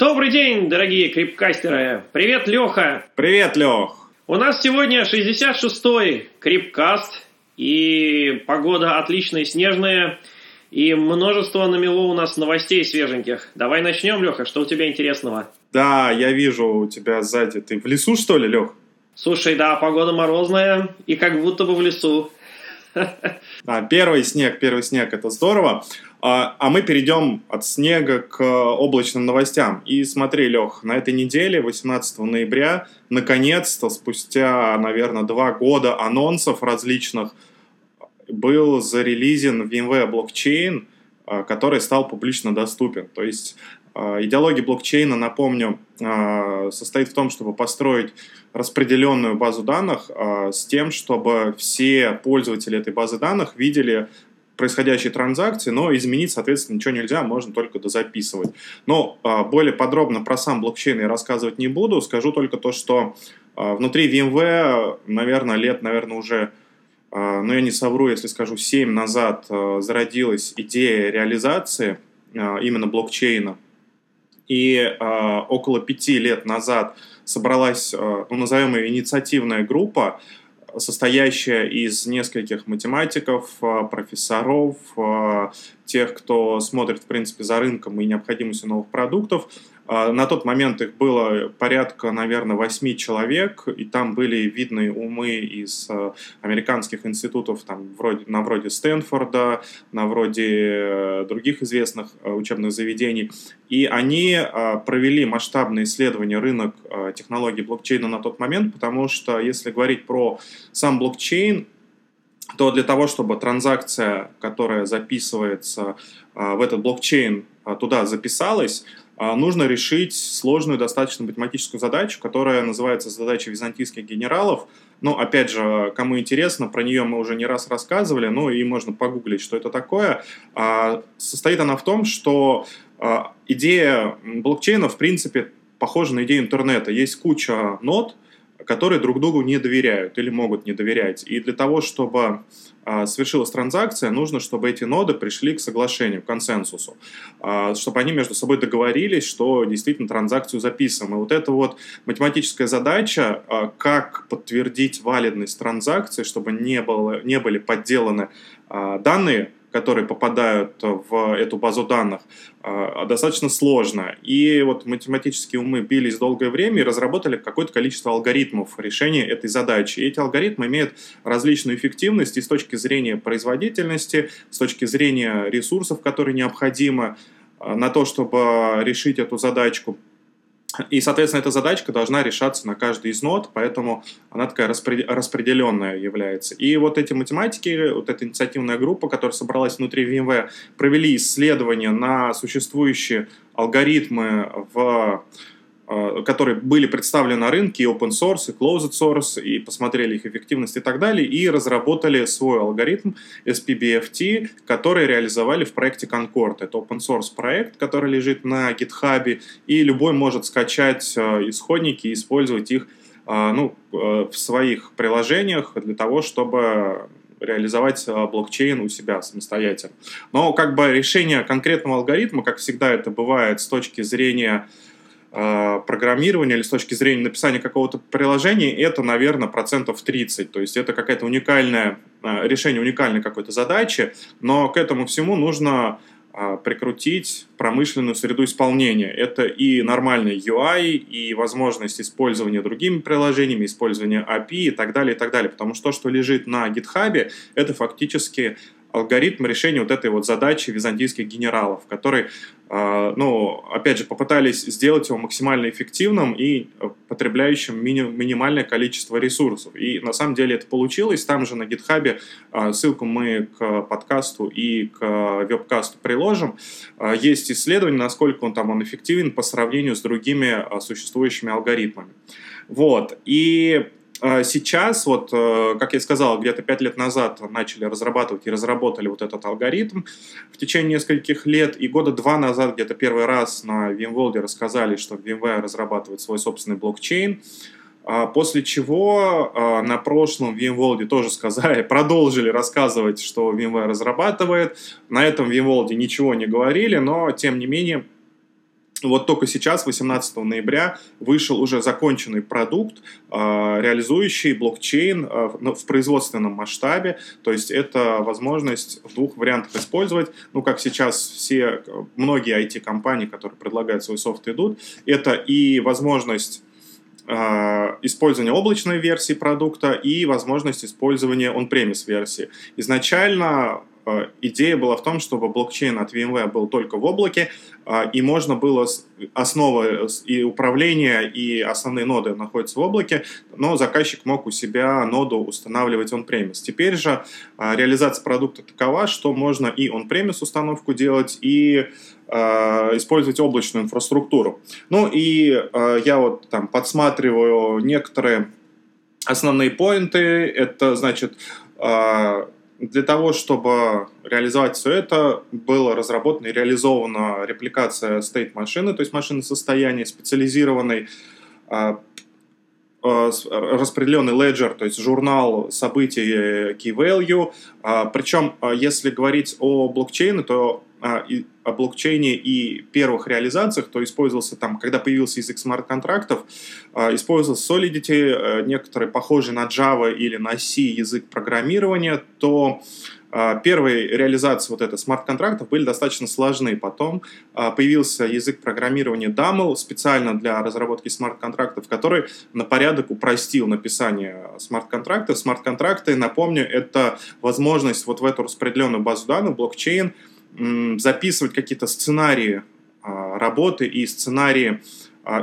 Добрый день, дорогие крипкастеры! Привет, Леха! Привет, Лех! У нас сегодня 66-й крипкаст, и погода отличная, снежная, и множество намело у нас новостей свеженьких. Давай начнем, Леха, что у тебя интересного? Да, я вижу у тебя сзади. Ты в лесу, что ли, Лех? Слушай, да, погода морозная, и как будто бы в лесу. Да, первый снег, первый снег, это здорово. А, а мы перейдем от снега к облачным новостям. И смотри, Лех, на этой неделе, 18 ноября, наконец-то, спустя, наверное, два года анонсов различных, был зарелизен VMware блокчейн, а, который стал публично доступен. То есть а, идеология блокчейна, напомню, состоит в том, чтобы построить распределенную базу данных с тем, чтобы все пользователи этой базы данных видели происходящие транзакции, но изменить, соответственно, ничего нельзя, можно только дозаписывать. Но более подробно про сам блокчейн я рассказывать не буду, скажу только то, что внутри VMware, наверное, лет, наверное, уже но я не совру, если скажу, 7 назад зародилась идея реализации именно блокчейна и около пяти лет назад собралась, ну, назовем ее, инициативная группа, состоящая из нескольких математиков, э, профессоров, э, тех, кто смотрит, в принципе, за рынком и необходимостью новых продуктов, на тот момент их было порядка, наверное, восьми человек, и там были видные умы из а, американских институтов, там, вроде, на вроде Стэнфорда, на вроде э, других известных э, учебных заведений. И они а, провели масштабное исследование рынок технологий блокчейна на тот момент, потому что, если говорить про сам блокчейн, то для того, чтобы транзакция, которая записывается в этот блокчейн, туда записалась, а, нужно решить сложную достаточно математическую задачу, которая называется задача византийских генералов. Но, опять же, кому интересно, про нее мы уже не раз рассказывали, ну и можно погуглить, что это такое. А, состоит она в том, что а, идея блокчейна, в принципе, похожа на идею интернета. Есть куча нод, которые друг другу не доверяют или могут не доверять. И для того, чтобы а, совершилась транзакция, нужно, чтобы эти ноды пришли к соглашению, к консенсусу, а, чтобы они между собой договорились, что действительно транзакцию записываем. И вот эта вот математическая задача, а, как подтвердить валидность транзакции, чтобы не, было, не были подделаны данные, которые попадают в эту базу данных, а, достаточно сложно. И вот математические умы бились долгое время и разработали какое-то количество алгоритмов решения этой задачи. И эти алгоритмы имеют различную эффективность и с точки зрения производительности, с точки зрения ресурсов, которые необходимы а, на то, чтобы решить эту задачку. И, соответственно, эта задачка должна решаться на каждый из нот, поэтому она такая распределенная является. И вот эти математики, вот эта инициативная группа, которая собралась внутри VMware, провели исследования на существующие алгоритмы в которые были представлены на рынке, и open source, и closed source, и посмотрели их эффективность и так далее, и разработали свой алгоритм SPBFT, который реализовали в проекте Concord. Это open source проект, который лежит на GitHub, и любой может скачать э, исходники и использовать их э, ну, в своих приложениях для того, чтобы реализовать блокчейн у себя самостоятельно. Но как бы решение конкретного алгоритма, как всегда это бывает с точки зрения программирования или с точки зрения написания какого-то приложения, это, наверное, процентов 30. То есть это какая-то уникальная, а, решение уникальной какой-то задачи, но к этому всему нужно а, прикрутить промышленную среду исполнения. Это и нормальный UI, и возможность использования другими приложениями, использования API и так далее, и так далее. Потому что то, что лежит на GitHub, это фактически алгоритм решения вот этой вот задачи византийских генералов, которые, а, ну, опять же, попытались сделать его максимально эффективным и потребляющим мини минимальное количество ресурсов. И на самом деле это получилось. Там же на гитхабе а, ссылку мы к подкасту и к вебкасту приложим. Есть исследование, насколько он там он эффективен по сравнению с другими существующими алгоритмами. Вот. И сейчас, вот, э, как я сказал, где-то пять лет назад начали разрабатывать и разработали вот этот алгоритм в течение нескольких лет, и года два назад где-то первый раз на VMworld рассказали, что VMware разрабатывает свой собственный блокчейн, а После чего а, на прошлом VMworld тоже сказали, продолжили рассказывать, что VMware разрабатывает. На этом VMworld ничего не говорили, но тем не менее вот только сейчас, 18 ноября, вышел уже законченный продукт, а, реализующий блокчейн а, в производственном масштабе. То есть это возможность в двух вариантах использовать. Ну, как сейчас все, многие IT-компании, которые предлагают свой софт, идут. Это и возможность а, использования облачной версии продукта и возможность использования on-premise версии. Изначально идея была в том, чтобы блокчейн от VMware был только в облаке, э, и можно было основы и управления, и основные ноды находятся в облаке, но заказчик мог у себя ноду устанавливать on-premise. Теперь же э, реализация продукта такова, что можно и on-premise установку делать, и использовать облачную инфраструктуру. Ну и я вот там подсматриваю некоторые основные поинты. Это значит для того, чтобы реализовать все это, была разработана и реализована репликация state машины, то есть машины состояния специализированной, а, а, распределенный ledger, то есть журнал событий key value. А, Причем, если говорить о блокчейне, то о блокчейне и первых реализациях, то использовался там, когда появился язык смарт-контрактов, использовался Solidity, э, некоторые похожие на Java или на C язык программирования, то первые реализации вот этого смарт-контрактов были достаточно сложны. Потом появился язык программирования DAML специально для разработки смарт-контрактов, который на порядок упростил написание смарт-контрактов. Смарт-контракты, напомню, это возможность вот в эту распределенную базу данных, блокчейн, записывать какие-то сценарии а, работы и сценарии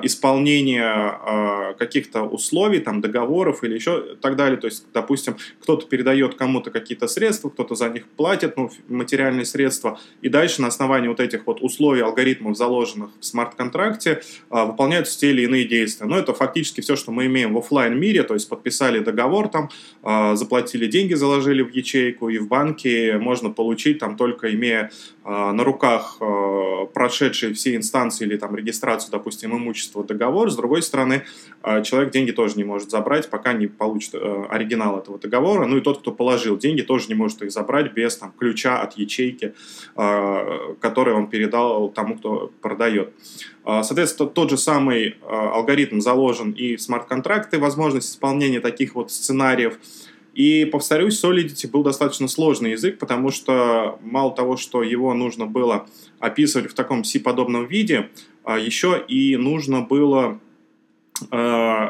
исполнения а, каких-то условий, там, договоров или еще так далее. То есть, допустим, кто-то передает кому-то какие-то средства, кто-то за них платит, ну, материальные средства, и дальше на основании вот этих вот условий, алгоритмов, заложенных в смарт-контракте, а, выполняются те или иные действия. Но это фактически все, что мы имеем в офлайн мире, то есть подписали договор там, заплатили деньги, заложили в ячейку, и в банке можно получить там только имея на руках прошедшие все инстанции или там регистрацию, допустим, имущества договор. С другой стороны, э, человек деньги тоже не может забрать, пока не получит э, оригинал этого договора. Ну и тот, кто положил деньги, тоже не может их забрать без там, ключа от ячейки, э, который он передал тому, кто продает. Соответственно, тот же самый алгоритм заложен и в смарт-контракты, возможность исполнения таких вот сценариев. И, повторюсь, Solidity был достаточно сложный язык, потому что мало того, что его нужно было описывать в таком C-подобном виде, а еще и нужно было э,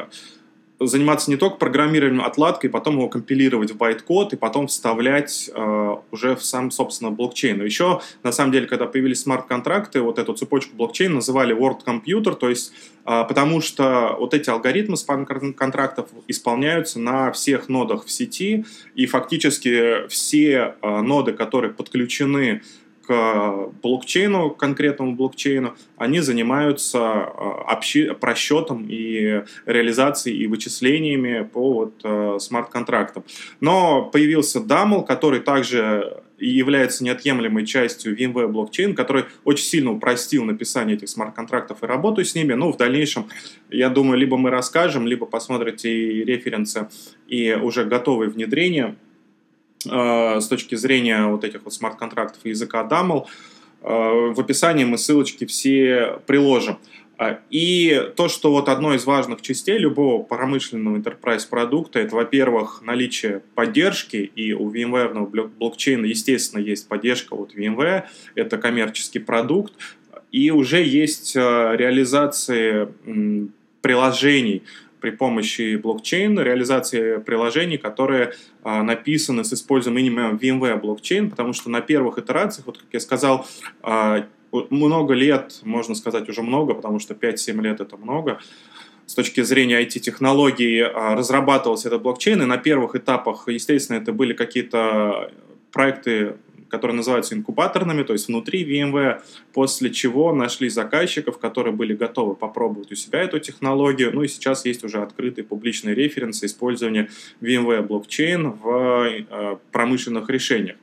заниматься не только программированием отладкой, потом его компилировать в байт-код и потом вставлять э, уже в сам, собственно, блокчейн. Но еще, на самом деле, когда появились смарт-контракты, вот эту цепочку блокчейна называли World Computer, то есть э, потому что вот эти алгоритмы смарт-контрактов исполняются на всех нодах в сети, и фактически все э, ноды, которые подключены блокчейну, конкретному блокчейну, они занимаются а, общи, просчетом и реализацией и вычислениями по вот, а, смарт-контрактам. Но появился DAML, который также является неотъемлемой частью VMware блокчейн, который очень сильно упростил написание этих смарт-контрактов и работу с ними. Ну, в дальнейшем, я думаю, либо мы расскажем, либо посмотрите и референсы и уже готовые внедрения Э, с точки зрения вот этих вот смарт-контрактов и языка DAML. Э, в описании мы ссылочки все приложим. Э, и то, что вот одной из важных частей любого промышленного enterprise продукта, это, во-первых, наличие поддержки, и у VMware блокчейна, естественно, есть поддержка вот VMware, это коммерческий продукт, и уже есть реализации приложений, при помощи блокчейна, реализации приложений, которые а, написаны с использованием именно VMware блокчейн, потому что на первых итерациях, вот как я сказал, а, много лет, можно сказать уже много, потому что 5-7 лет это много, с точки зрения IT-технологий а, разрабатывался этот блокчейн, и на первых этапах, естественно, это были какие-то проекты которые называются инкубаторными, то есть внутри VMware, после чего нашли заказчиков, которые были готовы попробовать у себя эту технологию. Ну и сейчас есть уже открытые публичные референсы использования VMware блокчейн в э, промышленных решениях.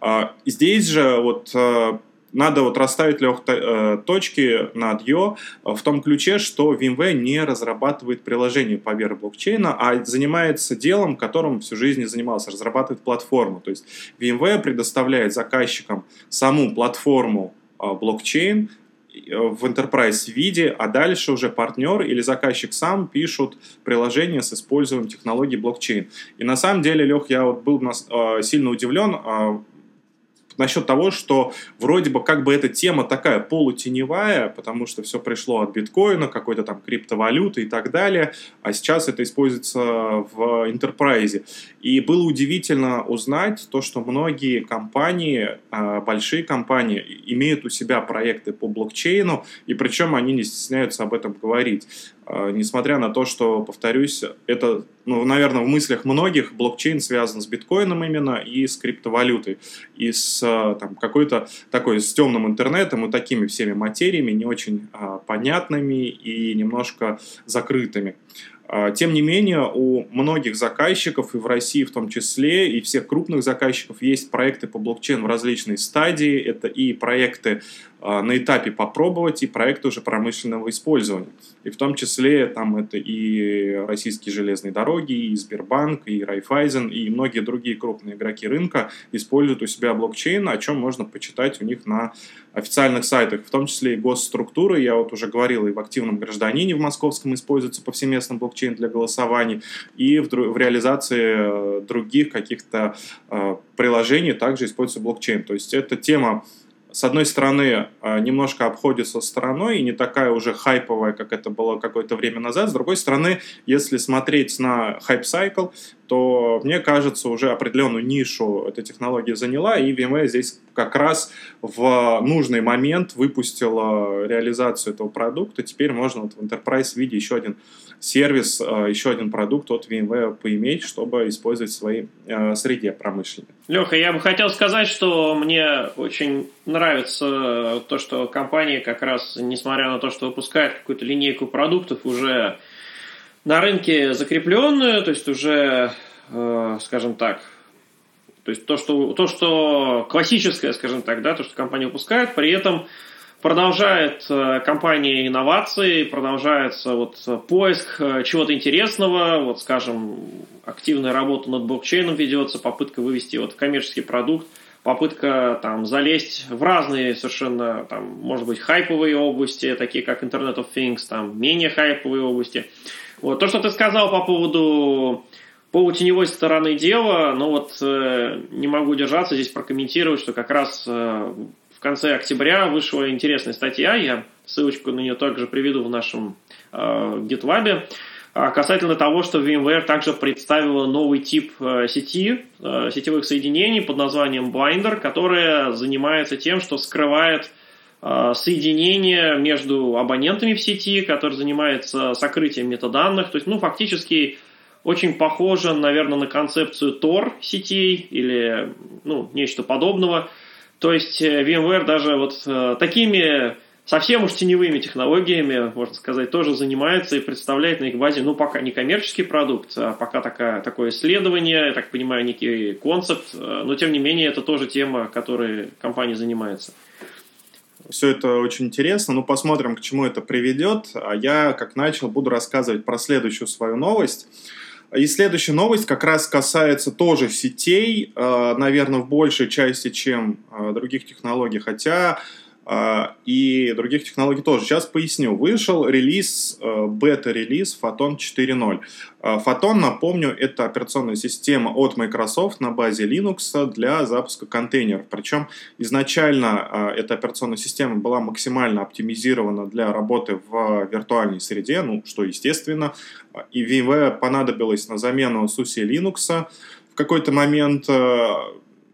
А, здесь же вот э, надо вот расставить лег, э, точки над «ё» в том ключе, что VMware не разрабатывает приложение по вере блокчейна, а занимается делом, которым всю жизнь не занимался, разрабатывает платформу. То есть VMware предоставляет заказчикам саму платформу э, блокчейн, в enterprise виде, а дальше уже партнер или заказчик сам пишут приложение с использованием технологии блокчейн. И на самом деле, Лех, я вот был сильно удивлен насчет того, что вроде бы как бы эта тема такая полутеневая, потому что все пришло от биткоина, какой-то там криптовалюты и так далее, а сейчас это используется в интерпрайзе. И было удивительно узнать то, что многие компании, а, большие компании, имеют у себя проекты по блокчейну, и причем они не стесняются об этом говорить. А, несмотря на то, что, повторюсь, это, ну, наверное, в мыслях многих блокчейн связан с биткоином именно и с криптовалютой, и с а, там, какой-то такой, с темным интернетом и такими всеми материями, не очень а, понятными и немножко закрытыми. А, тем не менее, у многих заказчиков, и в России в том числе, и всех крупных заказчиков есть проекты по блокчейн в различной стадии. Это и проекты а, на этапе попробовать, и проекты уже промышленного использования. И в том числе там это и российские железные дороги, и Сбербанк, и Райфайзен, и многие другие крупные игроки рынка используют у себя блокчейн, о чем можно почитать у них на официальных сайтах, в том числе и госструктуры. Я вот уже говорил, и в активном гражданине в московском используется повсеместно блокчейн для голосований, и в, в реализации э, других каких-то э, приложений также используется блокчейн. То есть эта тема с одной стороны, э, немножко обходится стороной и не такая уже хайповая, как это было какое-то время назад. С другой стороны, если смотреть на хайп-сайкл, то, мне кажется, уже определенную нишу эта технология заняла, и VMware здесь как раз в нужный момент выпустила реализацию этого продукта. Теперь можно вот в Enterprise виде еще один сервис, э, еще один продукт от VMware поиметь, чтобы использовать в своей э, среде промышленной. Леха, я бы хотел сказать, что мне очень нравится то, что компания как раз, несмотря на то, что выпускает какую-то линейку продуктов, уже на рынке закрепленную, то есть уже, э, скажем так, то есть то что, то, что классическое, скажем так, да, то, что компания выпускает, при этом продолжает э, компания инновации, продолжается вот поиск э, чего-то интересного, вот, скажем, активная работа над блокчейном ведется, попытка вывести вот коммерческий продукт, попытка там залезть в разные совершенно, там, может быть, хайповые области, такие как Internet of Things, там, менее хайповые области – вот. То, что ты сказал по поводу полутеневой стороны дела, ну вот э, не могу держаться здесь прокомментировать, что как раз э, в конце октября вышла интересная статья, я ссылочку на нее также приведу в нашем э, GitLab, а касательно того, что VMware также представила новый тип э, сети, э, сетевых соединений под названием Blinder, которая занимается тем, что скрывает Э, соединение между абонентами в сети, который занимается сокрытием метаданных. То есть, ну, фактически очень похоже, наверное, на концепцию Tor сетей или, ну, нечто подобного. То есть э, VMware даже вот э, такими совсем уж теневыми технологиями, можно сказать, тоже занимается и представляет на их базе, ну, пока не коммерческий продукт, а пока такая, такое исследование, я так понимаю, некий концепт, но, тем не менее, это тоже тема, которой компания занимается. Все это очень интересно. Ну, посмотрим, к чему это приведет. А я, как начал, буду рассказывать про следующую свою новость. И следующая новость как раз касается тоже сетей, э, наверное, в большей части, чем э, других технологий. Хотя и других технологий тоже. Сейчас поясню. Вышел релиз, э, бета-релиз Photon 4.0. Photon, напомню, это операционная система от Microsoft на базе Linux для запуска контейнеров. Причем изначально а, эта операционная система была максимально оптимизирована для работы в виртуальной среде, ну, что естественно. И VMware понадобилось на замену SUSE Linux. В какой-то момент э,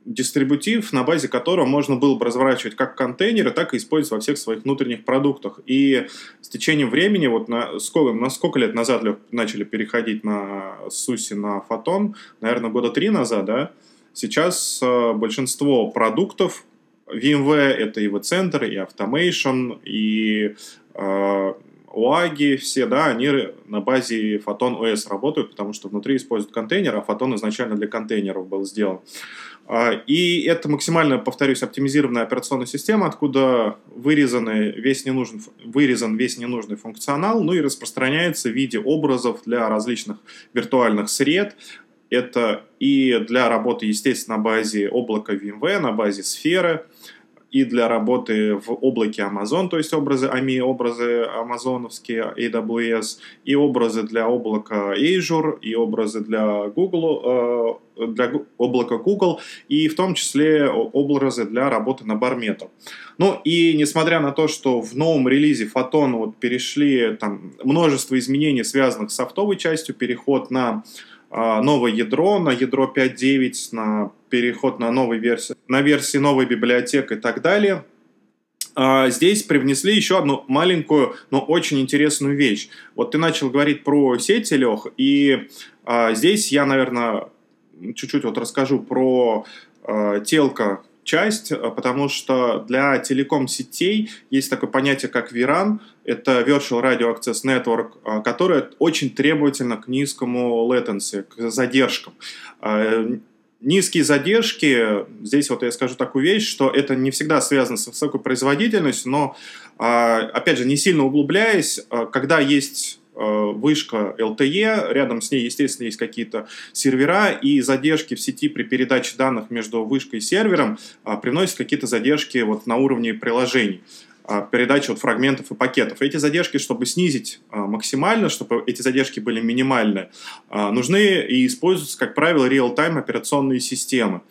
дистрибутив, на базе которого можно было бы разворачивать как контейнеры, так и использовать во всех своих внутренних продуктах. И с течением времени, вот на сколько, на сколько лет назад начали переходить на SUSE на Фотон, наверное, года три назад, да, сейчас э, большинство продуктов VMware, это и V-центр, и Automation, и э, УАГи все, да, они на базе Photon OS работают, потому что внутри используют контейнер, а Photon изначально для контейнеров был сделан. А, и это максимально, повторюсь, оптимизированная операционная система, откуда вырезаны весь ненужный, вырезан весь ненужный функционал, ну и распространяется в виде образов для различных виртуальных сред. Это и для работы, естественно, на базе облака VMware, на базе сферы, и для работы в облаке Amazon, то есть образы AMI, образы амазоновские, AWS, и образы для облака Azure, и образы для Google, э, для облака Google, и в том числе образы для работы на бармету. Ну и несмотря на то, что в новом релизе Photon вот перешли там множество изменений, связанных с софтовой частью, переход на а, новое ядро, на ядро 5.9, на переход на новые версии, на версии новой библиотек и так далее. А, здесь привнесли еще одну маленькую, но очень интересную вещь. Вот ты начал говорить про сети, Лех, и а, здесь я, наверное, чуть-чуть вот расскажу про телка часть, потому что для телеком-сетей есть такое понятие, как VRAN, это Virtual Radio Access Network, а, которая очень требовательна к низкому latency, к задержкам. А, низкие задержки, здесь вот я скажу такую вещь, что это не всегда связано с высокой производительностью, но, а, опять же, не сильно углубляясь, когда есть вышка LTE, рядом с ней, естественно, есть какие-то сервера, и задержки в сети при передаче данных между вышкой и сервером приносят какие-то задержки вот на уровне приложений. А, передачи вот фрагментов и пакетов. Эти задержки, чтобы снизить а, максимально, чтобы эти задержки были минимальны, а, нужны и используются, как правило, real-time операционные системы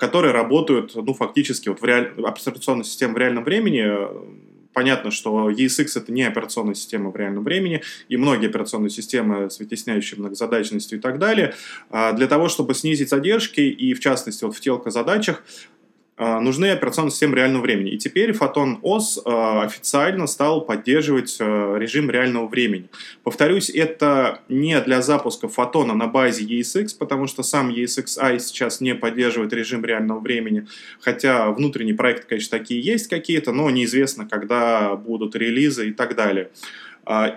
которые работают, ну, фактически, вот в реаль... операционная система в реальном времени, понятно, что ESX это не операционная система в реальном времени, и многие операционные системы с вытесняющей многозадачностью и так далее. Для того, чтобы снизить задержки, и в частности вот в телко-задачах, нужны операционные системы реального времени. И теперь Photon OS а, официально стал поддерживать а, режим реального времени. Повторюсь, это не для запуска фотона на базе ESX, потому что сам ESXi сейчас не поддерживает режим реального времени, хотя внутренние проекты, конечно, такие есть какие-то, но неизвестно, когда будут релизы и так далее.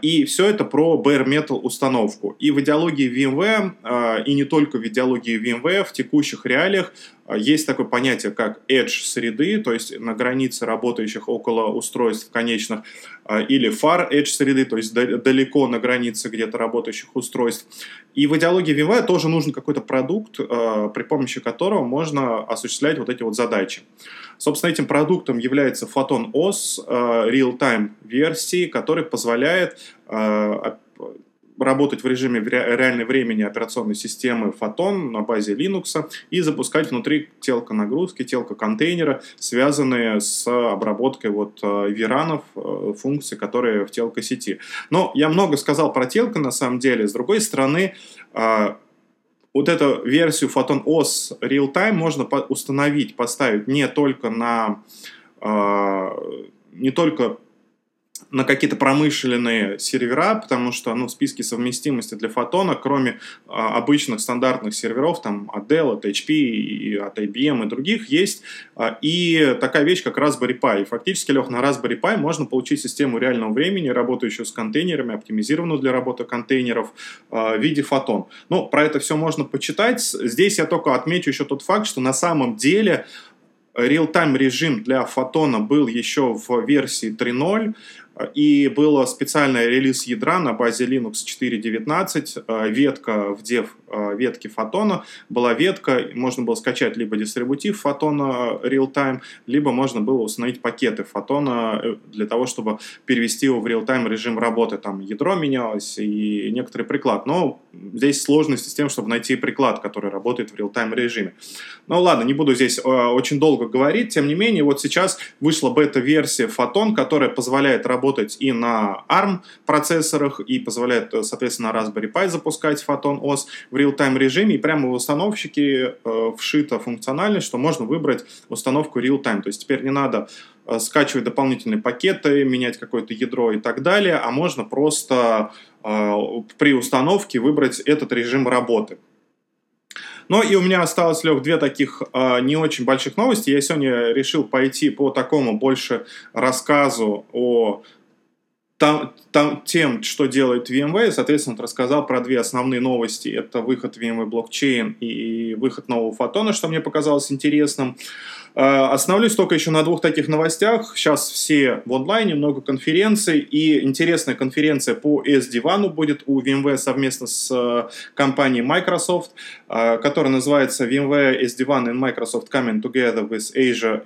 И все это про bare metal установку. И в идеологии VMware, и не только в идеологии VMware, в текущих реалиях есть такое понятие, как edge среды, то есть на границе работающих около устройств конечных, а, или far edge среды, то есть далеко на границе где-то работающих устройств. И в идеологии VMware тоже нужен какой-то продукт, а, при помощи которого можно осуществлять вот эти вот задачи. Собственно, этим продуктом является Photon OS real-time версии, который позволяет работать в режиме реального времени операционной системы Photon на базе Linux и запускать внутри телка нагрузки, телка контейнера, связанные с обработкой вот э, виранов, э, функций, которые в телка сети. Но я много сказал про телка на самом деле. С другой стороны, э, вот эту версию Photon OS Real Time можно установить, поставить не только на не только на какие-то промышленные сервера, потому что ну, в списке совместимости для фотона, кроме а, обычных стандартных серверов, там от Dell, от HP, и от IBM и других, есть а, и такая вещь, как Raspberry Pi. И фактически, Лех, на Raspberry Pi можно получить систему реального времени, работающую с контейнерами, оптимизированную для работы контейнеров а, в виде фотон. Ну, про это все можно почитать. Здесь я только отмечу еще тот факт, что на самом деле real-time режим для фотона был еще в версии 3.0, и было специальный релиз ядра на базе Linux 4.19, э, ветка в dev э, ветки фотона, была ветка, можно было скачать либо дистрибутив фотона real-time, либо можно было установить пакеты фотона э, для того, чтобы перевести его в real-time режим работы. Там ядро менялось и некоторый приклад. Но здесь сложности с тем, чтобы найти приклад, который работает в real-time режиме. Ну ладно, не буду здесь очень долго говорить. Тем не менее, вот сейчас вышла бета-версия фотон, которая позволяет работать и на ARM процессорах, и позволяет, э, соответственно, на Raspberry Pi запускать Photon OS в real-time режиме, и прямо в установщике э, вшита функциональность, что можно выбрать установку real-time. То есть теперь не надо э, скачивать дополнительные пакеты, менять какое-то ядро и так далее, а можно просто э, при установке выбрать этот режим работы. Ну и у меня осталось, Лех, две таких э, не очень больших новости. Я сегодня решил пойти по такому больше рассказу о там, там, тем, что делает VMware, соответственно, рассказал про две основные новости. Это выход VMware блокчейн и выход нового фотона, что мне показалось интересным. Э, остановлюсь только еще на двух таких новостях. Сейчас все в онлайне, много конференций. И интересная конференция по SD-WAN будет у VMware совместно с э, компанией Microsoft, э, которая называется VMware SD-WAN and Microsoft Coming Together with Asia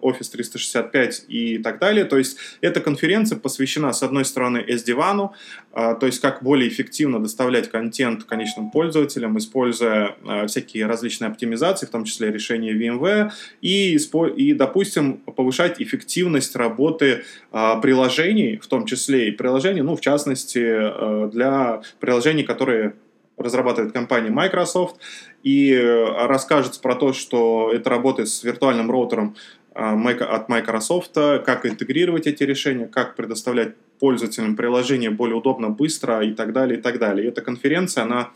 Office 365 и так далее. То есть эта конференция посвящена, с одной стороны, SD-WAN, то есть как более эффективно доставлять контент конечным пользователям, используя всякие различные оптимизации, в том числе решения VMware, и и, допустим, повышать эффективность работы а, приложений, в том числе и приложений, ну, в частности, а, для приложений, которые разрабатывает компания Microsoft, и э, расскажет про то, что это работает с виртуальным роутером а, от Microsoft, как интегрировать эти решения, как предоставлять пользователям приложения более удобно, быстро и так далее, и так далее. И эта конференция, она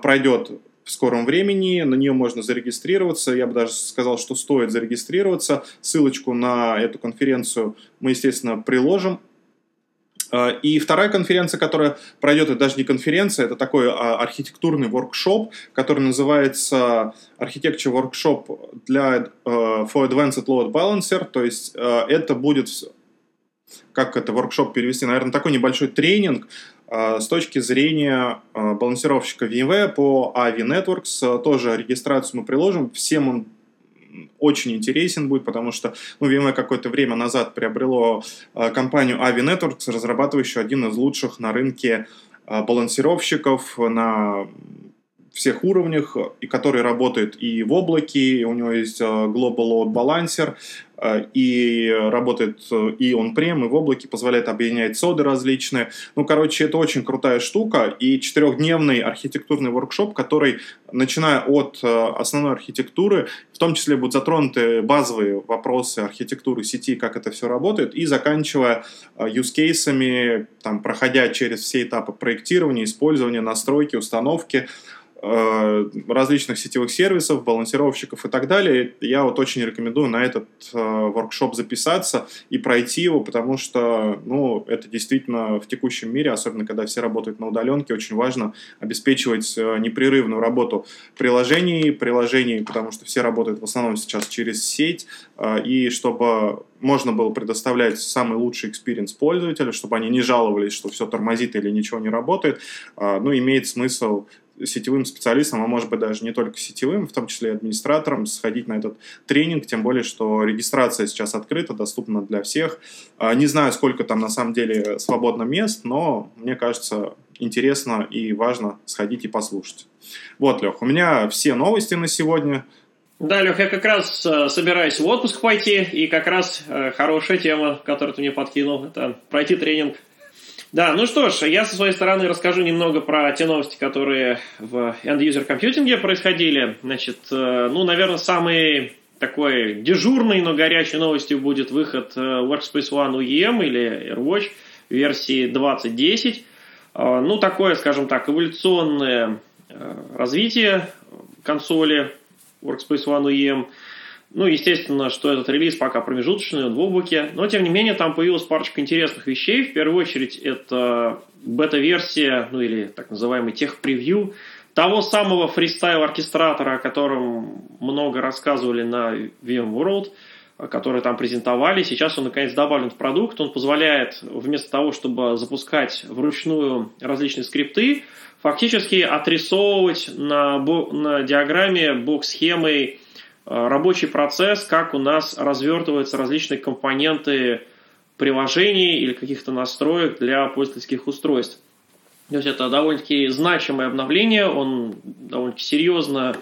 пройдет в скором времени. На нее можно зарегистрироваться. Я бы даже сказал, что стоит зарегистрироваться. Ссылочку на эту конференцию мы, естественно, приложим. А, и вторая конференция, которая пройдет, это даже не конференция, это такой а, архитектурный воркшоп, который называется Architecture Workshop для uh, for Advanced Load Balancer. То есть uh, это будет, как это воркшоп перевести, наверное, такой небольшой тренинг с точки зрения а, балансировщика VMware по AV Networks, а, тоже регистрацию мы приложим. Всем он очень интересен будет, потому что ну, VMware какое-то время назад приобрело компанию AV Networks, разрабатывающую один из лучших на рынке балансировщиков на всех уровнях, и который работает и в облаке, и у него есть Global Load Balancer, Э, и работает э, и он прем, и в облаке, позволяет объединять соды различные. Ну, короче, это очень крутая штука, и четырехдневный архитектурный воркшоп, который, начиная от э, основной архитектуры, в том числе будут затронуты базовые вопросы архитектуры сети, как это все работает, и заканчивая use-кейсами, там, проходя через все этапы проектирования, использования, настройки, установки, Э, различных сетевых сервисов, балансировщиков и так далее. Я вот очень рекомендую на этот э, воркшоп записаться и пройти его, потому что ну, это действительно в текущем мире, особенно когда все работают на удаленке, очень важно обеспечивать э, непрерывную работу приложений, приложений, потому что все работают в основном сейчас через сеть, и чтобы можно было предоставлять самый лучший experience пользователя, чтобы они не жаловались, что все тормозит или ничего не работает, ну, имеет смысл сетевым специалистам, а может быть даже не только сетевым, в том числе и администраторам, сходить на этот тренинг, тем более, что регистрация сейчас открыта, доступна для всех. А, не знаю, сколько там на самом деле свободно мест, но мне кажется, интересно и важно сходить и послушать. Вот, Лех, у меня все новости на сегодня. Да, Лех, я как раз э, собираюсь в отпуск пойти, и как раз э, хорошая тема, которую ты мне подкинул, это пройти тренинг да, ну что ж, я со своей стороны расскажу немного про те новости, которые в end-user компьютинге происходили. Значит, э, ну, наверное, самый такой дежурной, но горячей новостью будет выход э, Workspace ONE UEM или AirWatch версии 2010. Э, ну, такое, скажем так, эволюционное развитие консоли Workspace ONE UEM – ну, естественно, что этот релиз пока промежуточный, он в облаке, но, тем не менее, там появилась парочка интересных вещей. В первую очередь, это бета-версия, ну, или так называемый тех-превью того самого фристайл-оркестратора, о котором много рассказывали на VMworld, который там презентовали. Сейчас он, наконец, добавлен в продукт. Он позволяет, вместо того, чтобы запускать вручную различные скрипты, фактически отрисовывать на, на диаграмме бок-схемой Э, рабочий процесс, как у нас развертываются различные компоненты приложений или каких-то настроек для пользовательских устройств. То есть это довольно-таки значимое обновление, он довольно-таки серьезно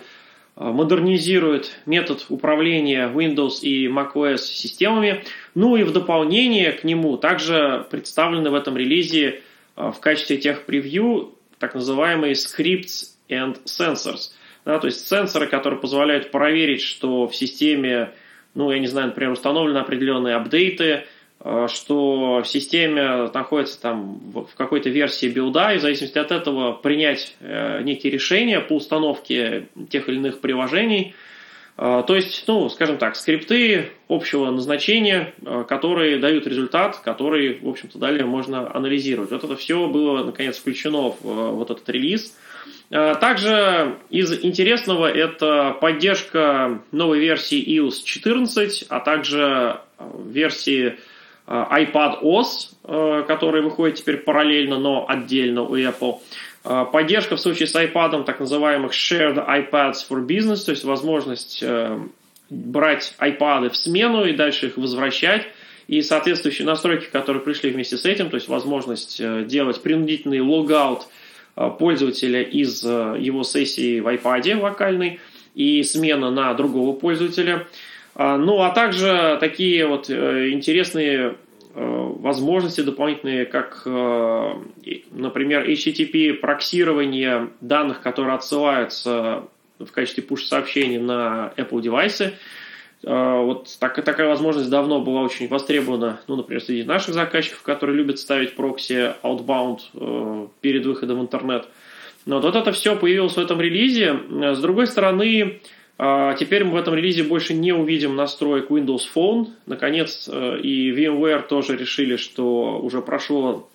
э, модернизирует метод управления Windows и macOS системами. Ну и в дополнение к нему также представлены в этом релизе э, в качестве тех превью так называемые scripts and sensors – да, то есть сенсоры, которые позволяют проверить, что в системе, ну, я не знаю, например, установлены определенные апдейты, э, что в системе находится там в какой-то версии билда, и в зависимости от этого принять э, некие решения по установке тех или иных приложений. То есть, ну, скажем так, скрипты общего назначения, которые дают результат, который, в общем-то, далее можно анализировать. Вот это все было, наконец, включено в вот этот релиз. Также из интересного это поддержка новой версии iOS 14, а также версии iPad OS, который выходит теперь параллельно, но отдельно у Apple – поддержка в случае с iPad, так называемых Shared iPads for Business, то есть возможность э, брать iPad в смену и дальше их возвращать. И соответствующие настройки, которые пришли вместе с этим, то есть возможность э, делать принудительный логаут э, пользователя из его сессии в iPad локальной и смена на другого пользователя. А, ну, а также такие вот интересные Э, возможности дополнительные, как, э, например, HTTP проксирование данных, которые отсылаются в качестве push-сообщений на Apple девайсы. Э, вот так, такая возможность давно была очень востребована, ну, например, среди наших заказчиков, которые любят ставить прокси outbound перед выходом в интернет. Но вот это все появилось в этом релизе. С другой стороны, а, теперь мы в этом релизе больше не увидим настроек Windows Phone. Наконец, э, и VMware тоже решили, что уже прошло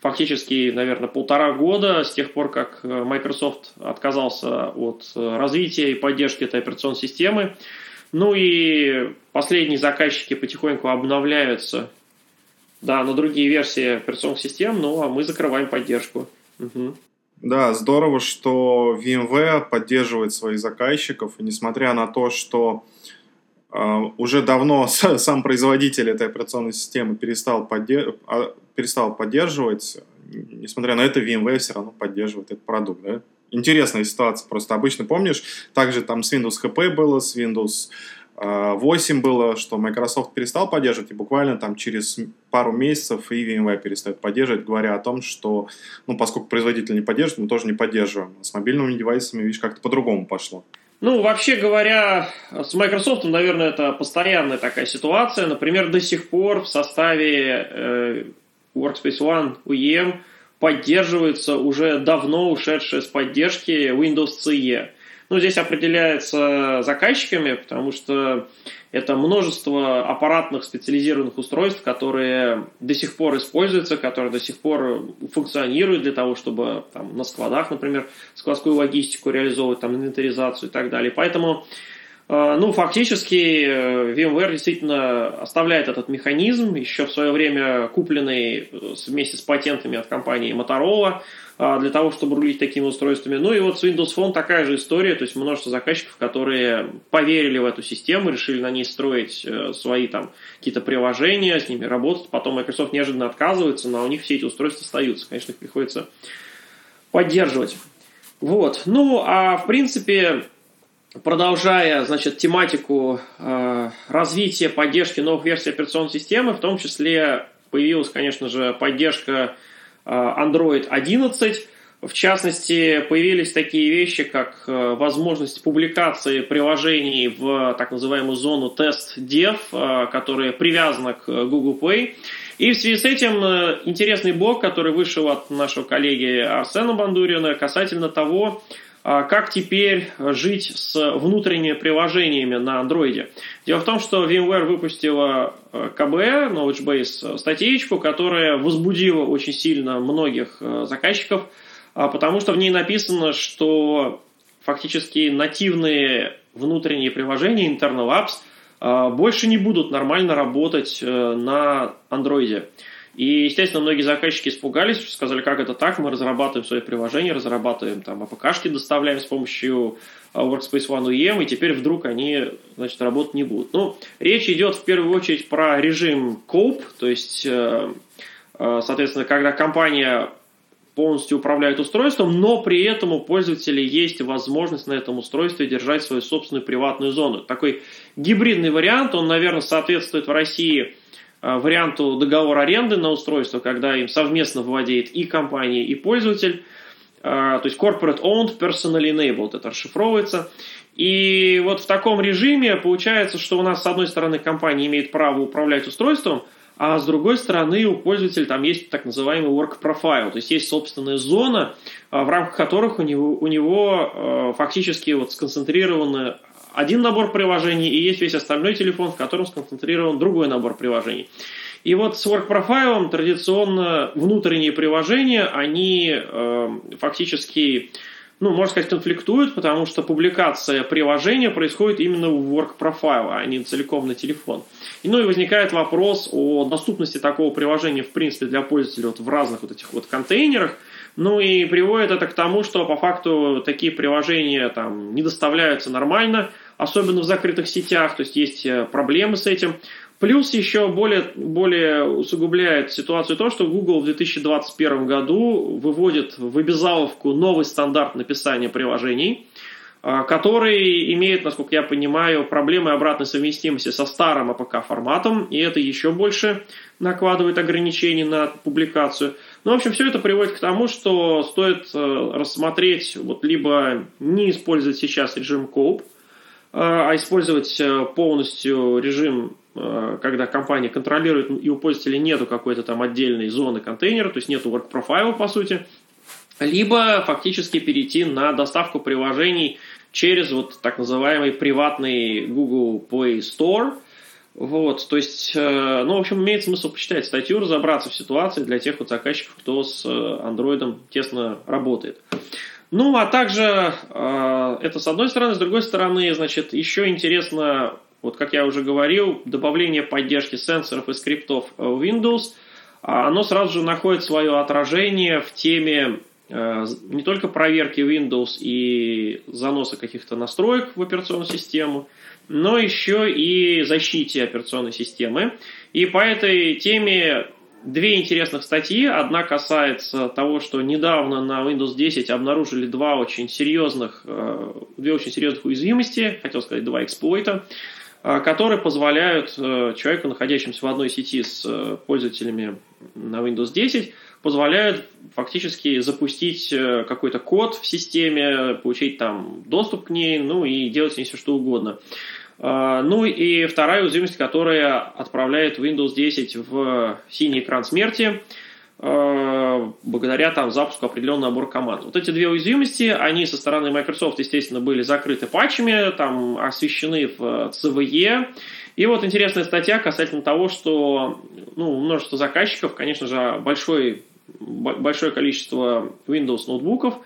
фактически, наверное, полтора года с тех пор, как э, Microsoft отказался от э, развития и поддержки этой операционной системы. Ну и последние заказчики потихоньку обновляются да, на другие версии операционных систем, ну а мы закрываем поддержку. Угу. Да, здорово, что VMware поддерживает своих заказчиков, и несмотря на то, что э, уже давно сам производитель этой операционной системы перестал, поддерж... А, перестал поддерживать, несмотря на это, VMware все равно поддерживает этот продукт. Да? Интересная ситуация, просто обычно помнишь, также там с Windows HP было, с Windows 8 было, что Microsoft перестал поддерживать, и буквально там через пару месяцев и VMware перестает поддерживать, говоря о том, что, ну, поскольку производитель не поддерживает, мы тоже не поддерживаем. с мобильными девайсами, видишь, как-то по-другому пошло. Ну, вообще говоря, с Microsoft, наверное, это постоянная такая ситуация. Например, до сих пор в составе э, Workspace ONE UEM поддерживается уже давно ушедшая с поддержки Windows CE. Ну, здесь определяется заказчиками, потому что это множество аппаратных специализированных устройств, которые до сих пор используются, которые до сих пор функционируют для того, чтобы там, на складах, например, складскую логистику реализовывать, там, инвентаризацию и так далее. Поэтому ну, фактически э, VMware действительно оставляет этот механизм, еще в свое время купленный э, вместе с патентами от компании Motorola, для того, чтобы рулить такими устройствами. Ну и вот с Windows Phone такая же история, то есть множество заказчиков, которые поверили в эту систему, решили на ней строить э, свои там какие-то приложения, с ними работать, потом Microsoft неожиданно отказывается, но у них все эти устройства остаются, конечно, их приходится поддерживать. Вот, ну а в принципе, продолжая, значит, тематику э, развития поддержки новых версий операционной системы, в том числе появилась, конечно же, поддержка Э, Android 11. В частности, появились такие вещи, как э, возможность публикации приложений в так называемую зону тест dev, э, которая привязана к Google Play. И в связи с этим интересный блог, который вышел от нашего коллеги Арсена Бандурина касательно того, как теперь жить с внутренними приложениями на андроиде? Дело в том, что VMware выпустила э, КБ, Knowledge Base, статейку, которая возбудила очень сильно многих э, заказчиков, а, потому что в ней написано, что фактически нативные внутренние приложения, internal apps, а, больше не будут нормально работать э, на андроиде. И, естественно, многие заказчики испугались, сказали, как это так, мы разрабатываем свои приложения, разрабатываем там APK-шки, доставляем с помощью а, Workspace ONE UEM, и теперь вдруг они, значит, работать не будут. Ну, речь идет в первую очередь про режим COPE, то есть, э, э, соответственно, когда компания полностью управляет устройством, но при этом у пользователя есть возможность на этом устройстве держать свою собственную приватную зону. Такой гибридный вариант, он, наверное, соответствует в России варианту договора аренды на устройство, когда им совместно владеет и компания, и пользователь. Э, то есть corporate owned, personally enabled, это расшифровывается. И вот в таком режиме получается, что у нас с одной стороны компания имеет право управлять устройством, а с другой стороны у пользователя там есть так называемый work profile, то есть есть собственная зона, э, в рамках которых у него, у него фактически вот сконцентрированы один набор приложений, и есть весь остальной телефон, в котором сконцентрирован другой набор приложений. И вот с Work Profile традиционно внутренние приложения, они э, фактически ну, можно сказать, конфликтуют, потому что публикация приложения происходит именно в Work Profile, а не целиком на телефон. И, ну и возникает вопрос о доступности такого приложения, в принципе, для пользователей вот в разных вот этих вот контейнерах. Ну и приводит это к тому, что по факту такие приложения там не доставляются нормально, особенно в закрытых сетях, то есть есть э, проблемы с этим. Плюс еще более, более усугубляет ситуацию то, что Google в 2021 году выводит в обязаловку новый стандарт написания приложений, а, который имеет, насколько я понимаю, проблемы обратной совместимости со старым APK форматом, и это еще больше накладывает ограничений на публикацию. Ну, в общем, все это приводит к тому, что стоит э, рассмотреть, вот либо не использовать сейчас режим Cope, а использовать э, полностью режим Э, когда компания контролирует, и у пользователя нету какой-то там отдельной зоны контейнера, то есть нету work profile по сути, либо фактически перейти на доставку приложений через вот так называемый приватный Google Play Store. Вот, то есть, э, ну, в общем, имеет смысл почитать статью, разобраться в ситуации для тех вот заказчиков, кто с Android тесно работает. Ну, а также э, это с одной стороны, с другой стороны, значит, еще интересно вот как я уже говорил, добавление поддержки сенсоров и скриптов в Windows, а, оно сразу же находит свое отражение в теме э, не только проверки Windows и заноса каких-то настроек в операционную систему, но еще и защите операционной системы. И по этой теме две интересных статьи. Одна касается того, что недавно на Windows 10 обнаружили два очень серьезных, э, две очень серьезных уязвимости, хотел сказать, два эксплойта. А, которые позволяют э, человеку, находящемуся в одной сети с э, пользователями на Windows 10, позволяют фактически запустить э, какой-то код в системе, получить там доступ к ней, ну и делать с ней все что угодно. А, ну и вторая уязвимость, которая отправляет Windows 10 в синий экран смерти – Э, благодаря там запуску определенного набора команд. Вот эти две уязвимости, они со стороны Microsoft, естественно, были закрыты патчами, там освещены в CVE. И вот интересная статья касательно того, что ну, множество заказчиков, конечно же, большой, большое количество Windows ноутбуков –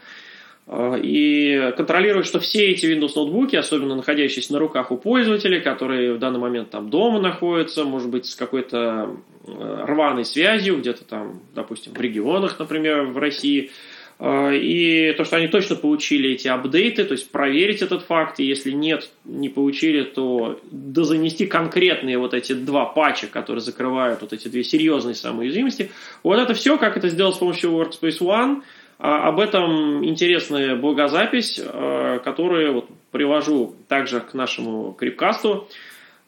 и контролировать, что все эти Windows ноутбуки, особенно находящиеся на руках у пользователей, которые в данный момент там дома находятся, может быть, с какой-то э, рваной связью, где-то там, допустим, в регионах, например, в России, э, и то, что они точно получили эти апдейты, то есть проверить этот факт, и если нет, не получили, то дозанести конкретные вот эти два патча, которые закрывают вот эти две серьезные самые уязвимости. Вот это все, как это сделать с помощью Workspace ONE – а об этом интересная блогозапись, э, которую вот привожу также к нашему крипкасту.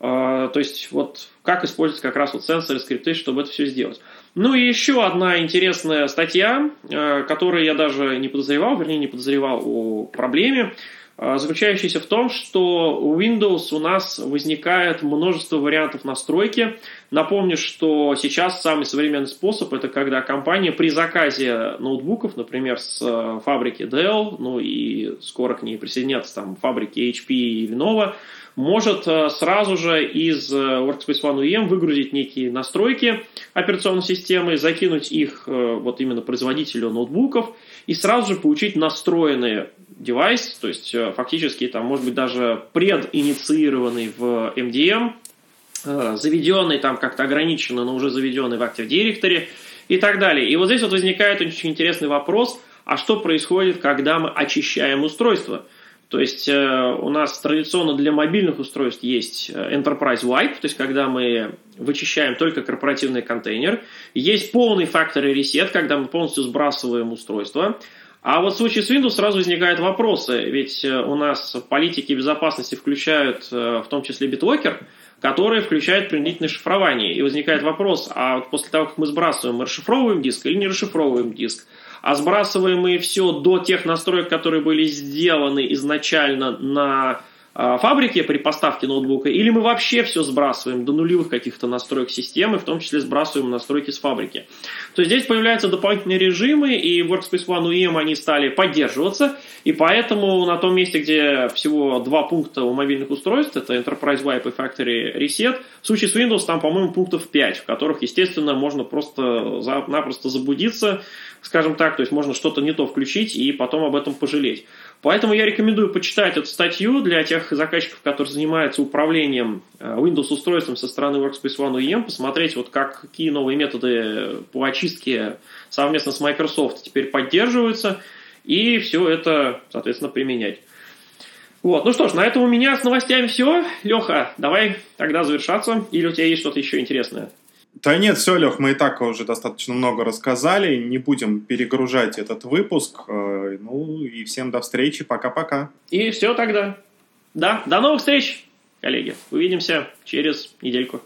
Э, то есть вот как использовать как раз вот сенсоры, скрипты, чтобы это все сделать. Ну и еще одна интересная статья, которую я даже не подозревал, вернее не подозревал о проблеме. А, заключающийся в том, что у Windows у нас возникает множество вариантов настройки. Напомню, что сейчас самый современный способ это когда компания при заказе ноутбуков, например, с э, фабрики Dell, ну и скоро к ней присоединятся там фабрики HP и Lenovo, может э, сразу же из э, Workspace ONE UEM выгрузить некие настройки операционной системы, закинуть их вот именно производителю ноутбуков и сразу же получить настроенные девайс, то есть фактически там может быть даже прединициированный в MDM, заведенный там как-то ограниченно, но уже заведенный в Active Directory и так далее. И вот здесь вот возникает очень интересный вопрос, а что происходит, когда мы очищаем устройство? То есть э, у нас традиционно для мобильных устройств есть Enterprise Wipe, то есть когда мы вычищаем только корпоративный контейнер. Есть полный factory reset, когда мы полностью сбрасываем устройство. А вот в случае с Windows сразу возникают вопросы, ведь э, у нас политики безопасности включают э, в том числе BitLocker, которые включают принудительное шифрование. И возникает вопрос, а после того, как мы сбрасываем, мы расшифровываем диск или не расшифровываем диск? А сбрасываем мы все до тех настроек, которые были сделаны изначально на фабрике при поставке ноутбука, или мы вообще все сбрасываем до нулевых каких-то настроек системы, в том числе сбрасываем настройки с фабрики. То есть здесь появляются дополнительные режимы, и Workspace ONE UEM они стали поддерживаться, и поэтому на том месте, где всего два пункта у мобильных устройств, это Enterprise Wipe и Factory Reset, в случае с Windows там, по-моему, пунктов 5, в которых, естественно, можно просто-напросто забудиться, скажем так, то есть можно что-то не то включить и потом об этом пожалеть. Поэтому я рекомендую почитать эту статью для тех заказчиков, которые занимаются управлением э, Windows-устройством со стороны Workspace ONE UEM, посмотреть, вот как, какие новые методы по очистке совместно с Microsoft теперь поддерживаются, и все это, соответственно, применять. Вот, ну что ж, на этом у меня с новостями все. Леха, давай тогда завершаться, или у тебя есть что-то еще интересное? Да нет, все, Лех, мы и так уже достаточно много рассказали, не будем перегружать этот выпуск. Э, ну и всем до встречи, пока-пока. И все тогда. Да, до новых встреч, коллеги. Увидимся через недельку.